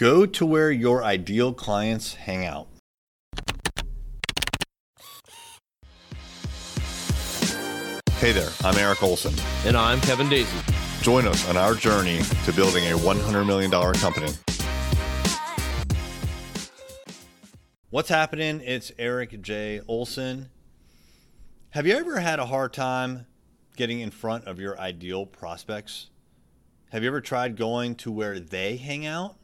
Go to where your ideal clients hang out. Hey there, I'm Eric Olson. And I'm Kevin Daisy. Join us on our journey to building a $100 million company. What's happening? It's Eric J. Olson. Have you ever had a hard time getting in front of your ideal prospects? Have you ever tried going to where they hang out?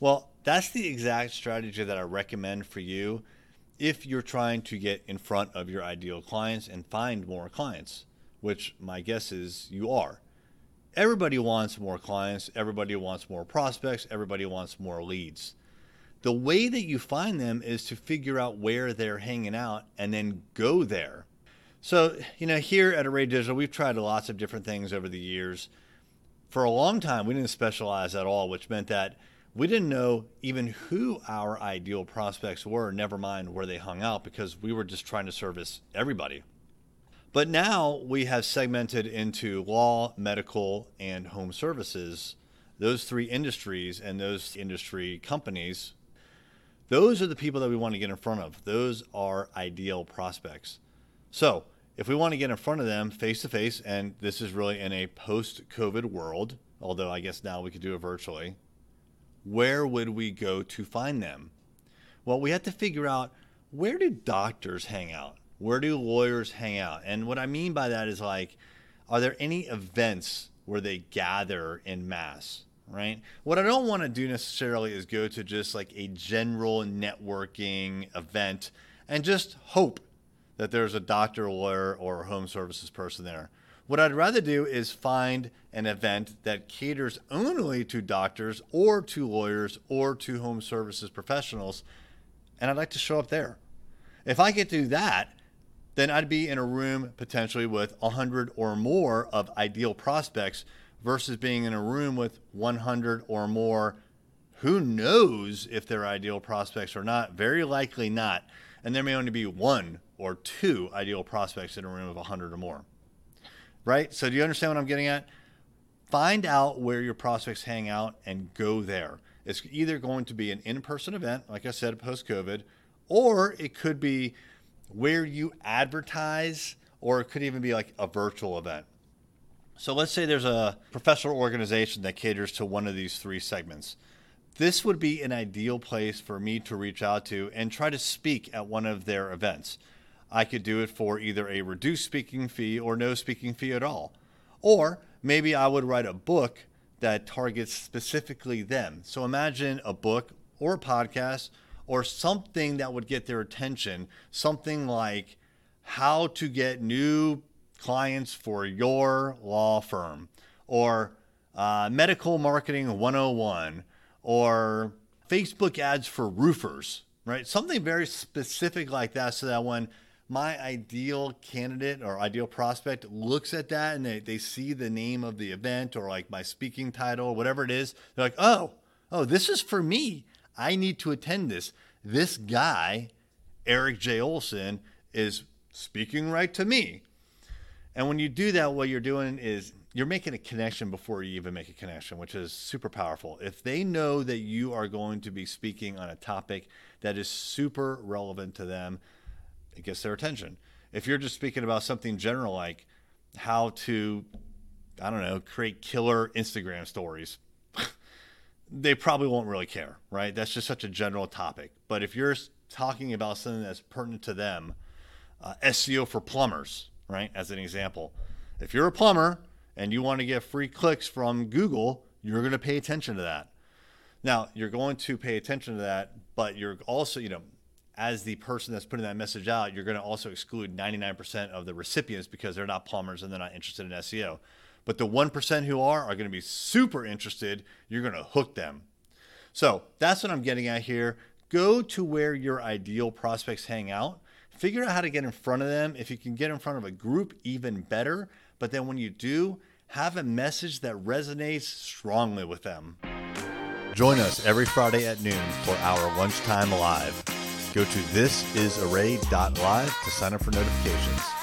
Well, that's the exact strategy that I recommend for you if you're trying to get in front of your ideal clients and find more clients, which my guess is you are. Everybody wants more clients, everybody wants more prospects, everybody wants more leads. The way that you find them is to figure out where they're hanging out and then go there. So, you know, here at Array Digital, we've tried lots of different things over the years. For a long time, we didn't specialize at all, which meant that we didn't know even who our ideal prospects were, never mind where they hung out, because we were just trying to service everybody. But now we have segmented into law, medical, and home services. Those three industries and those industry companies, those are the people that we want to get in front of. Those are ideal prospects. So, if we want to get in front of them face to face, and this is really in a post COVID world, although I guess now we could do it virtually, where would we go to find them? Well, we have to figure out where do doctors hang out? Where do lawyers hang out? And what I mean by that is like, are there any events where they gather in mass? Right. What I don't want to do necessarily is go to just like a general networking event and just hope that there's a doctor, lawyer, or home services person there. What I'd rather do is find an event that caters only to doctors or to lawyers or to home services professionals, and I'd like to show up there. If I could do that, then I'd be in a room potentially with 100 or more of ideal prospects versus being in a room with 100 or more who knows if they're ideal prospects or not? Very likely not. And there may only be one or two ideal prospects in a room of 100 or more right? So do you understand what I'm getting at? Find out where your prospects hang out and go there. It's either going to be an in person event, like I said, post COVID, or it could be where you advertise, or it could even be like a virtual event. So let's say there's a professional organization that caters to one of these three segments. This would be an ideal place for me to reach out to and try to speak at one of their events. I could do it for either a reduced speaking fee or no speaking fee at all. Or maybe I would write a book that targets specifically them. So imagine a book or a podcast or something that would get their attention, something like how to get new clients for your law firm or uh, medical marketing 101 or Facebook ads for roofers, right? Something very specific like that so that when my ideal candidate or ideal prospect looks at that and they, they see the name of the event or like my speaking title, or whatever it is, they're like, oh, oh, this is for me. I need to attend this. This guy, Eric J. Olson, is speaking right to me. And when you do that, what you're doing is you're making a connection before you even make a connection, which is super powerful. If they know that you are going to be speaking on a topic that is super relevant to them, it gets their attention. If you're just speaking about something general like how to, I don't know, create killer Instagram stories, they probably won't really care, right? That's just such a general topic. But if you're talking about something that's pertinent to them, uh, SEO for plumbers, right? As an example, if you're a plumber and you want to get free clicks from Google, you're going to pay attention to that. Now, you're going to pay attention to that, but you're also, you know, as the person that's putting that message out, you're going to also exclude 99% of the recipients because they're not plumbers and they're not interested in SEO. But the 1% who are are going to be super interested. You're going to hook them. So that's what I'm getting at here. Go to where your ideal prospects hang out. Figure out how to get in front of them. If you can get in front of a group, even better. But then when you do, have a message that resonates strongly with them. Join us every Friday at noon for our lunchtime live. Go to thisisarray.live to sign up for notifications.